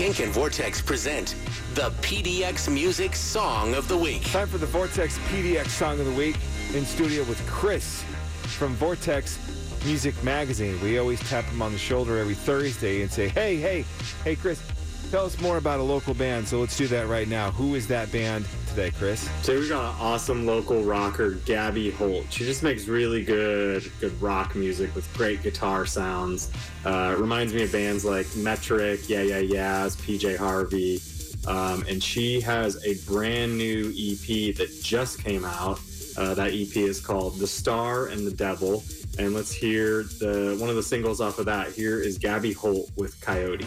Kink and Vortex present the PDX Music Song of the Week. Time for the Vortex PDX Song of the Week in studio with Chris from Vortex Music Magazine. We always tap him on the shoulder every Thursday and say, hey, hey, hey, Chris, tell us more about a local band. So let's do that right now. Who is that band today, Chris? Today we got an awesome local rocker, Gabby Holt. She just makes really good, good rock music with great guitar sounds. Uh, reminds me of bands like Metric, Yeah Yeah Yeahs, PJ Harvey. Um, and she has a brand new EP that just came out. Uh, that EP is called The Star and the Devil. And let's hear the one of the singles off of that. Here is Gabby Holt with Coyote.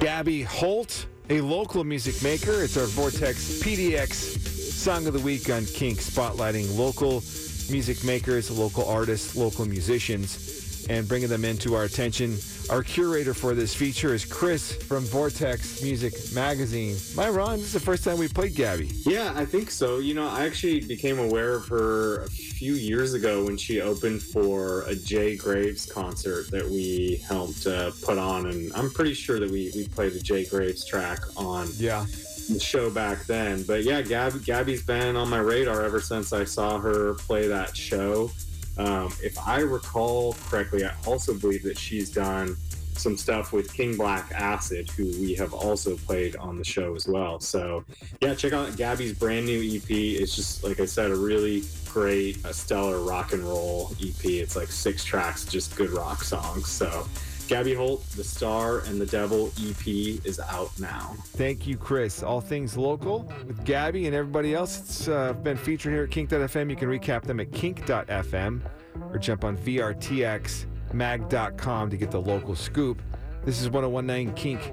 Gabby Holt, a local music maker. It's our Vortex PDX Song of the Week on Kink, spotlighting local music makers, local artists, local musicians, and bringing them into our attention. Our curator for this feature is Chris from Vortex Music Magazine. Am I wrong? This is the first time we played Gabby. Yeah, I think so. You know, I actually became aware of her a few years ago when she opened for a Jay Graves concert that we helped uh, put on, and I'm pretty sure that we we played a Jay Graves track on Yeah. the show back then. But yeah, Gab, Gabby's been on my radar ever since I saw her play that show. Um, if I recall correctly, I also believe that she's done some stuff with King Black Acid, who we have also played on the show as well. So, yeah, check out Gabby's brand new EP. It's just, like I said, a really great, uh, stellar rock and roll EP. It's like six tracks, just good rock songs. So, Gabby Holt, The Star, and the Devil EP is out now. Thank you, Chris. All things local with Gabby and everybody else. It's uh, been featured here at kink.fm. You can recap them at kink.fm or jump on vrtxmag.com to get the local scoop. This is 1019 Kink